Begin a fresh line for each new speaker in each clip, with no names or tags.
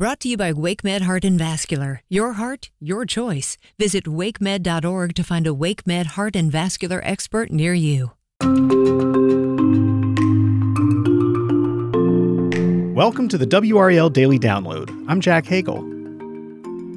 Brought to you by WakeMed Heart and Vascular. Your heart, your choice. Visit wakemed.org to find a WakeMed Heart and Vascular expert near you.
Welcome to the WRAL Daily Download. I'm Jack Hagel.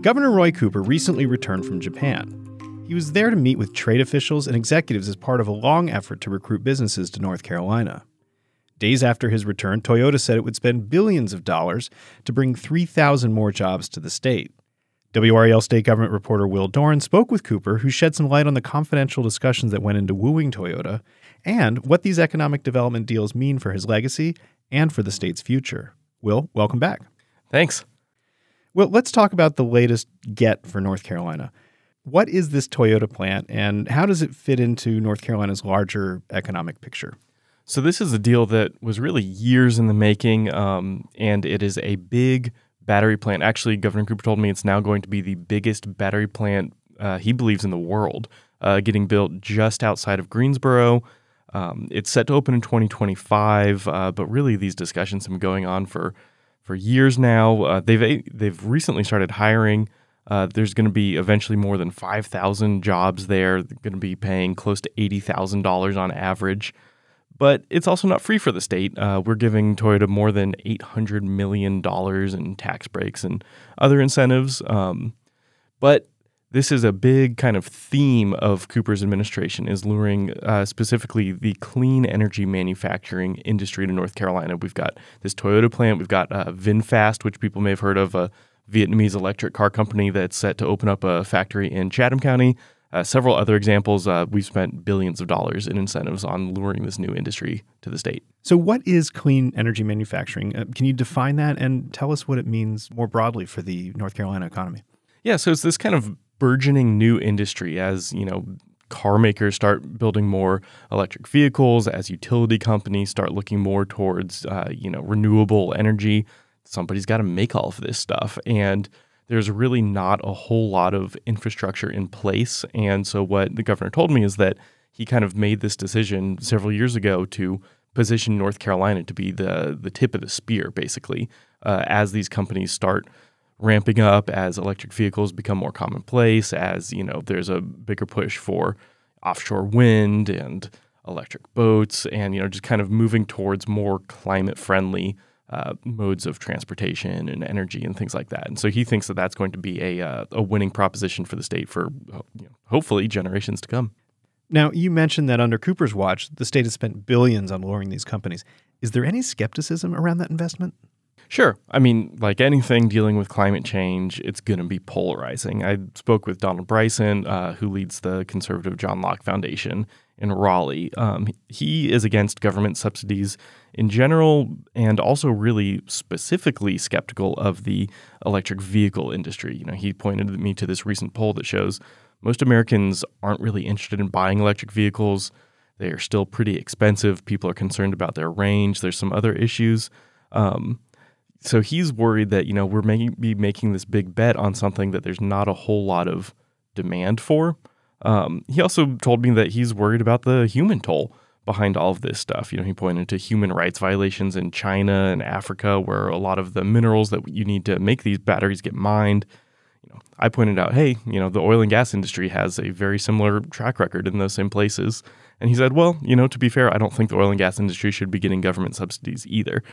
Governor Roy Cooper recently returned from Japan. He was there to meet with trade officials and executives as part of a long effort to recruit businesses to North Carolina. Days after his return, Toyota said it would spend billions of dollars to bring 3,000 more jobs to the state. WRAL state government reporter Will Doran spoke with Cooper, who shed some light on the confidential discussions that went into wooing Toyota and what these economic development deals mean for his legacy and for the state's future. Will, welcome back.
Thanks.
Well, let's talk about the latest get for North Carolina. What is this Toyota plant and how does it fit into North Carolina's larger economic picture?
So this is a deal that was really years in the making, um, and it is a big battery plant. Actually, Governor Cooper told me it's now going to be the biggest battery plant uh, he believes in the world, uh, getting built just outside of Greensboro. Um, it's set to open in 2025, uh, but really these discussions have been going on for for years now. Uh, they've they've recently started hiring. Uh, there's going to be eventually more than 5,000 jobs there. They're going to be paying close to $80,000 on average. But it's also not free for the state. Uh, we're giving Toyota more than $800 million in tax breaks and other incentives. Um, but this is a big kind of theme of Cooper's administration is luring uh, specifically the clean energy manufacturing industry to North Carolina. We've got this Toyota plant. We've got uh, VinFast, which people may have heard of, a Vietnamese electric car company that's set to open up a factory in Chatham County. Uh, several other examples, uh, we've spent billions of dollars in incentives on luring this new industry to the state.
So, what is clean energy manufacturing? Uh, can you define that and tell us what it means more broadly for the North Carolina economy?
Yeah, so it's this kind of burgeoning new industry as you know car makers start building more electric vehicles, as utility companies start looking more towards uh, you know renewable energy. Somebody's got to make all of this stuff, and there's really not a whole lot of infrastructure in place. And so, what the governor told me is that he kind of made this decision several years ago to position North Carolina to be the the tip of the spear, basically, uh, as these companies start ramping up, as electric vehicles become more commonplace, as you know, there's a bigger push for offshore wind and electric boats, and you know, just kind of moving towards more climate friendly uh, modes of transportation and energy and things like that. And so he thinks that that's going to be a, uh, a winning proposition for the state for you know, hopefully generations to come.
Now, you mentioned that under Cooper's watch, the state has spent billions on luring these companies. Is there any skepticism around that investment?
Sure. I mean, like anything dealing with climate change, it's going to be polarizing. I spoke with Donald Bryson, uh, who leads the conservative John Locke Foundation in Raleigh. Um, he is against government subsidies in general and also really specifically skeptical of the electric vehicle industry. You know, he pointed me to this recent poll that shows most Americans aren't really interested in buying electric vehicles. They are still pretty expensive. People are concerned about their range. There's some other issues. Um, so he's worried that you know we're making be making this big bet on something that there's not a whole lot of demand for. Um, he also told me that he's worried about the human toll behind all of this stuff. You know, he pointed to human rights violations in China and Africa, where a lot of the minerals that you need to make these batteries get mined. You know, I pointed out, hey, you know, the oil and gas industry has a very similar track record in those same places. And he said, well, you know, to be fair, I don't think the oil and gas industry should be getting government subsidies either.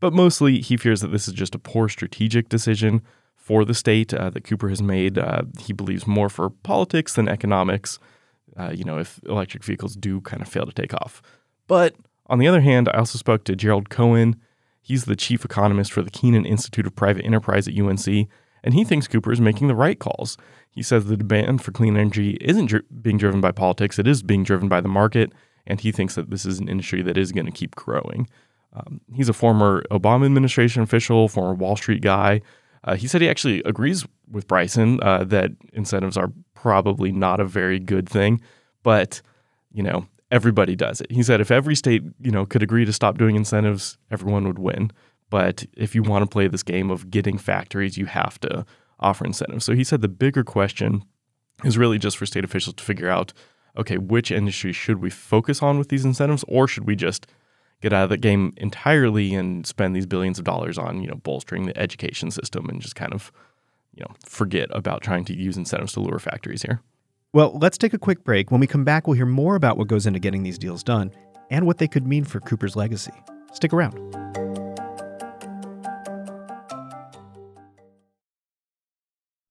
But mostly, he fears that this is just a poor strategic decision for the state uh, that Cooper has made. Uh, he believes more for politics than economics uh, you know, if electric vehicles do kind of fail to take off. But on the other hand, I also spoke to Gerald Cohen. He's the chief economist for the Kenan Institute of Private Enterprise at UNC, and he thinks Cooper is making the right calls. He says the demand for clean energy isn't dri- being driven by politics, it is being driven by the market, and he thinks that this is an industry that is going to keep growing. Um, he's a former Obama administration official, former Wall Street guy. Uh, he said he actually agrees with Bryson uh, that incentives are probably not a very good thing, but you know everybody does it. He said if every state you know could agree to stop doing incentives, everyone would win. But if you want to play this game of getting factories, you have to offer incentives. So he said the bigger question is really just for state officials to figure out okay, which industry should we focus on with these incentives, or should we just get out of the game entirely and spend these billions of dollars on, you know, bolstering the education system and just kind of, you know, forget about trying to use incentives to lure factories here.
Well, let's take a quick break. When we come back, we'll hear more about what goes into getting these deals done and what they could mean for Cooper's legacy. Stick around.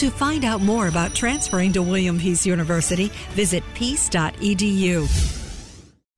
To find out more about transferring to William Peace University, visit peace.edu.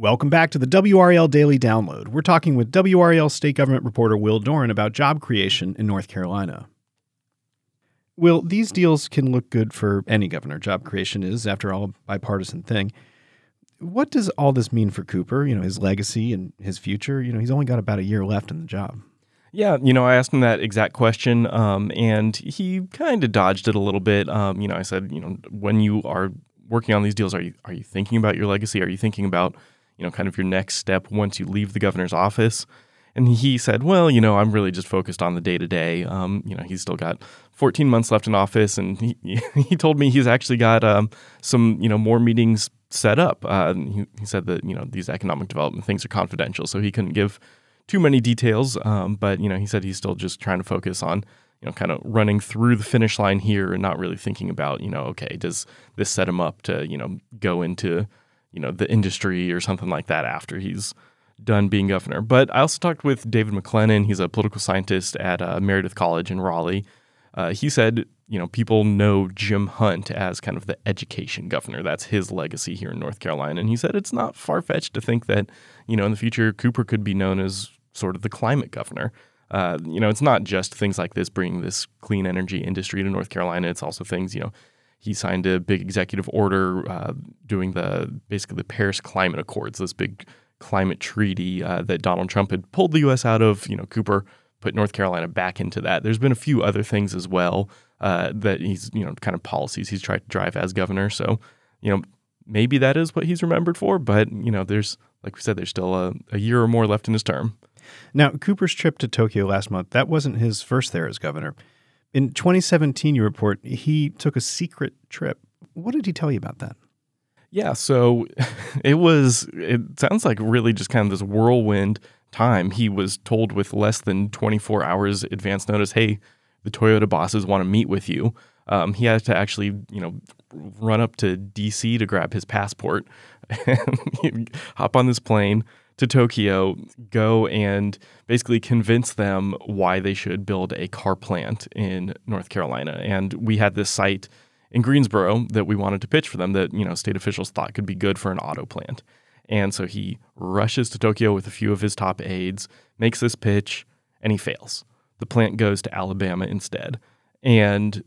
Welcome back to the WRAL Daily Download. We're talking with WRAL state government reporter Will Doran about job creation in North Carolina. Will, these deals can look good for any governor. Job creation is, after all, a bipartisan thing. What does all this mean for Cooper, you know, his legacy and his future? You know, he's only got about a year left in the job.
Yeah, you know, I asked him that exact question, um, and he kind of dodged it a little bit. Um, you know, I said, you know, when you are working on these deals, are you are you thinking about your legacy? Are you thinking about you know kind of your next step once you leave the governor's office? And he said, well, you know, I'm really just focused on the day to day. You know, he's still got 14 months left in office, and he he told me he's actually got um, some you know more meetings set up. Uh, he, he said that you know these economic development things are confidential, so he couldn't give too many details. Um, but you know, he said he's still just trying to focus on you know, kind of running through the finish line here and not really thinking about, you know, okay, does this set him up to, you know, go into, you know, the industry or something like that after he's done being governor. But I also talked with David McLennan. He's a political scientist at uh, Meredith College in Raleigh. Uh, he said, you know, people know Jim Hunt as kind of the education governor. That's his legacy here in North Carolina. And he said it's not far fetched to think that, you know, in the future, Cooper could be known as sort of the climate governor. Uh, you know, it's not just things like this bringing this clean energy industry to North Carolina. It's also things, you know, he signed a big executive order uh, doing the basically the Paris Climate Accords, this big climate treaty uh, that Donald Trump had pulled the U.S. out of. You know, Cooper put North Carolina back into that. There's been a few other things as well uh, that he's, you know, kind of policies he's tried to drive as governor. So, you know, maybe that is what he's remembered for. But you know, there's like we said, there's still a, a year or more left in his term.
Now, Cooper's trip to Tokyo last month, that wasn't his first there as governor. In 2017, you report he took a secret trip. What did he tell you about that?
Yeah, so it was, it sounds like really just kind of this whirlwind time. He was told with less than 24 hours advance notice, hey, the Toyota bosses want to meet with you. Um, he had to actually, you know, run up to DC to grab his passport hop on this plane, to Tokyo, go and basically convince them why they should build a car plant in North Carolina. And we had this site in Greensboro that we wanted to pitch for them that, you know, state officials thought could be good for an auto plant. And so he rushes to Tokyo with a few of his top aides, makes this pitch, and he fails. The plant goes to Alabama instead. And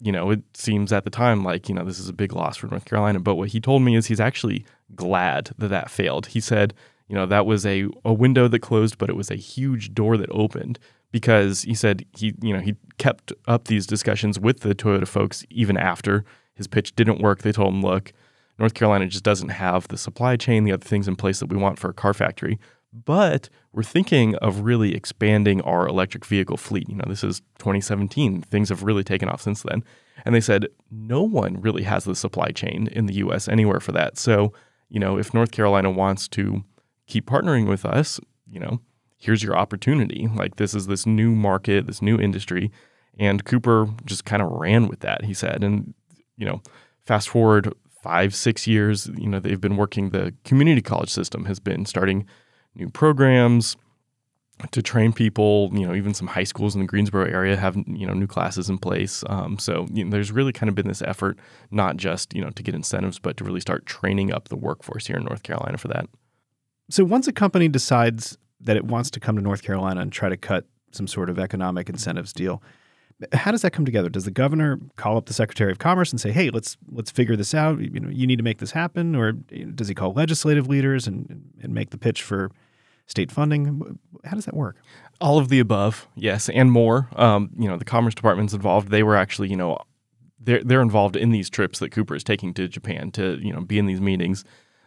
you know, it seems at the time like, you know, this is a big loss for North Carolina. But what he told me is he's actually glad that that failed. He said, you know, that was a, a window that closed, but it was a huge door that opened because he said he, you know, he kept up these discussions with the Toyota folks even after his pitch didn't work. They told him, look, North Carolina just doesn't have the supply chain, the other things in place that we want for a car factory. But we're thinking of really expanding our electric vehicle fleet. You know, this is 2017. Things have really taken off since then. And they said no one really has the supply chain in the US anywhere for that. So, you know, if North Carolina wants to keep partnering with us, you know, here's your opportunity. Like this is this new market, this new industry. And Cooper just kind of ran with that, he said. And, you know, fast forward five, six years, you know, they've been working. The community college system has been starting new programs to train people. You know, even some high schools in the Greensboro area have you know new classes in place. Um, so you know, there's really kind of been this effort, not just you know to get incentives, but to really start training up the workforce here in North Carolina for that.
So once a company decides that it wants to come to North Carolina and try to cut some sort of economic incentives deal, how does that come together? Does the governor call up the Secretary of Commerce and say, "Hey, let's let's figure this out. You know, you need to make this happen," or does he call legislative leaders and and make the pitch for state funding? How does that work?
All of the above, yes, and more. Um, you know, the Commerce Department's involved. They were actually, you know, they're they're involved in these trips that Cooper is taking to Japan to you know be in these meetings.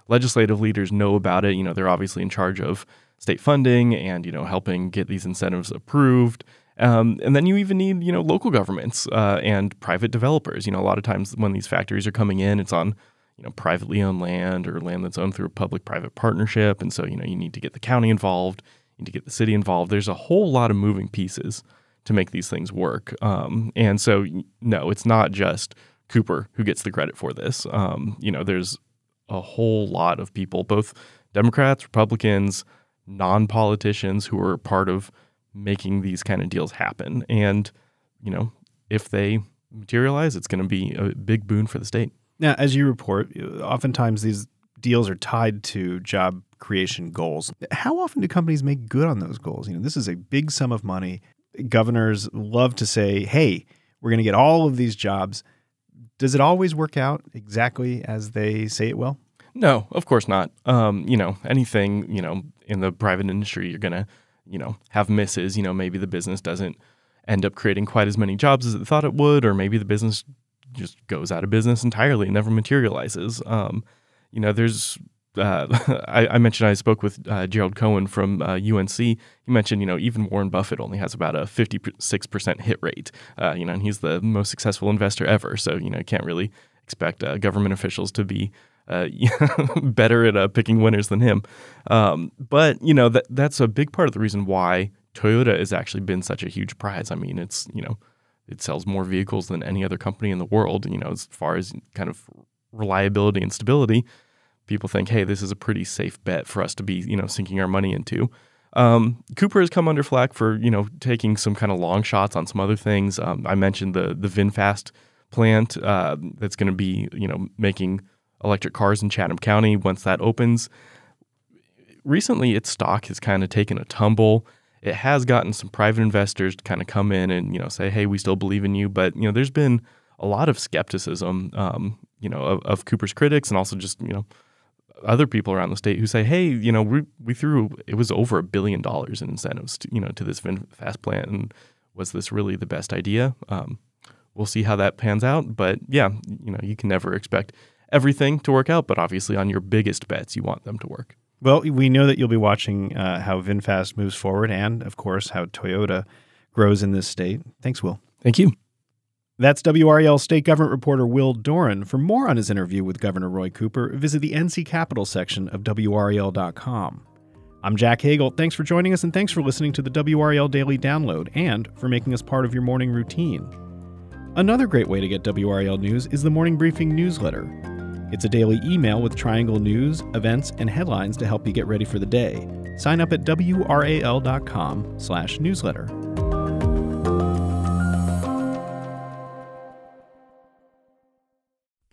Legislative leaders know about it. You know, they're obviously in charge of state funding and you know helping get these incentives approved. Um, and then you even need you know local governments uh, and private developers. You know, a lot of times when these factories are coming in, it's on you know privately owned land or land that's owned through a public-private partnership, and so you know you need to get the county involved, you need to get the city involved. There's a whole lot of moving pieces to make these things work, um, and so no, it's not just Cooper who gets the credit for this. Um, you know, there's a whole lot of people, both Democrats, Republicans, non-politicians, who are part of making these kind of deals happen, and you know, if they materialize, it's going to be a big boon for the state.
Now, as you report, oftentimes these deals are tied to job creation goals. How often do companies make good on those goals? You know, this is a big sum of money. Governors love to say, "Hey, we're going to get all of these jobs." Does it always work out exactly as they say it will?
No, of course not. Um, you know, anything, you know, in the private industry, you're going to, you know, have misses. You know, maybe the business doesn't end up creating quite as many jobs as it thought it would, or maybe the business just goes out of business entirely, never materializes. Um, you know, there's uh, I, I, mentioned I spoke with uh, Gerald Cohen from uh, UNC. He mentioned, you know, even Warren Buffett only has about a 56% hit rate. Uh, you know, and he's the most successful investor ever. So, you know, you can't really expect uh, government officials to be uh, better at picking winners than him. Um, but, you know, that that's a big part of the reason why Toyota has actually been such a huge prize. I mean, it's, you know, it sells more vehicles than any other company in the world. You know, as far as kind of reliability and stability, people think, hey, this is a pretty safe bet for us to be, you know, sinking our money into. Um, Cooper has come under flack for, you know, taking some kind of long shots on some other things. Um, I mentioned the the VinFast plant uh, that's going to be, you know, making electric cars in Chatham County once that opens. Recently, its stock has kind of taken a tumble it has gotten some private investors to kind of come in and you know say, hey, we still believe in you. But you know, there's been a lot of skepticism, um, you know, of, of, Cooper's critics and also just you know other people around the state who say, hey, you know, we we threw it was over a billion dollars in incentives, to, you know, to VinFast plant, and was this really the best idea? Um, we'll see how that pans out. But yeah, you know, you can never expect everything to work out, but obviously on your biggest bets, you want them to work.
Well, we know that you'll be watching uh, how VinFast moves forward and, of course, how Toyota grows in this state. Thanks, Will.
Thank you.
That's WRAL State Government reporter Will Doran. For more on his interview with Governor Roy Cooper, visit the NC Capital section of WRAL.com. I'm Jack Hagel. Thanks for joining us, and thanks for listening to the WRAL Daily Download and for making us part of your morning routine. Another great way to get WRAL news is the Morning Briefing newsletter. It's a daily email with Triangle news, events, and headlines to help you get ready for the day. Sign up at wral.com/newsletter.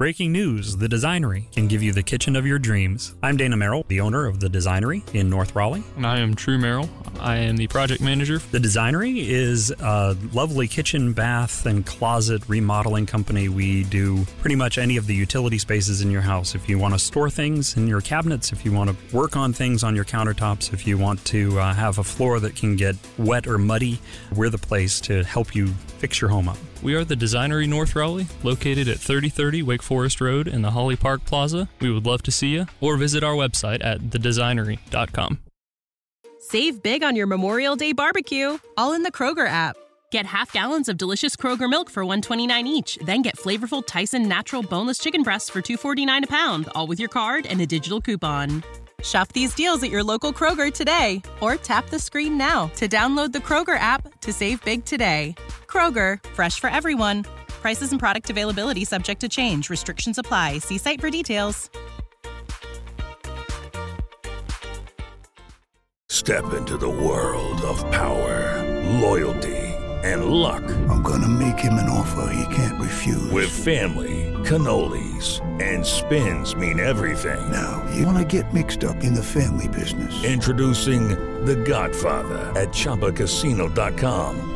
Breaking news The Designery can give you the kitchen of your dreams. I'm Dana Merrill, the owner of The Designery in North Raleigh.
And I am True Merrill. I am the project manager.
The Designery is a lovely kitchen, bath, and closet remodeling company. We do pretty much any of the utility spaces in your house. If you want to store things in your cabinets, if you want to work on things on your countertops, if you want to uh, have a floor that can get wet or muddy, we're the place to help you fix your home up.
We are the Designery North Raleigh, located at 3030 Wake Forest Road in the Holly Park Plaza. We would love to see you, or visit our website at thedesignery.com.
Save big on your Memorial Day barbecue, all in the Kroger app. Get half gallons of delicious Kroger milk for 129 each, then get flavorful Tyson natural boneless chicken breasts for 249 a pound, all with your card and a digital coupon. Shop these deals at your local Kroger today or tap the screen now to download the Kroger app to save big today. Kroger, fresh for everyone. Prices and product availability subject to change. Restrictions apply. See site for details.
Step into the world of power, loyalty, and luck.
I'm gonna make him an offer he can't refuse.
With family, cannolis, and spins mean everything.
Now, you wanna get mixed up in the family business.
Introducing The Godfather at ChumbaCasino.com.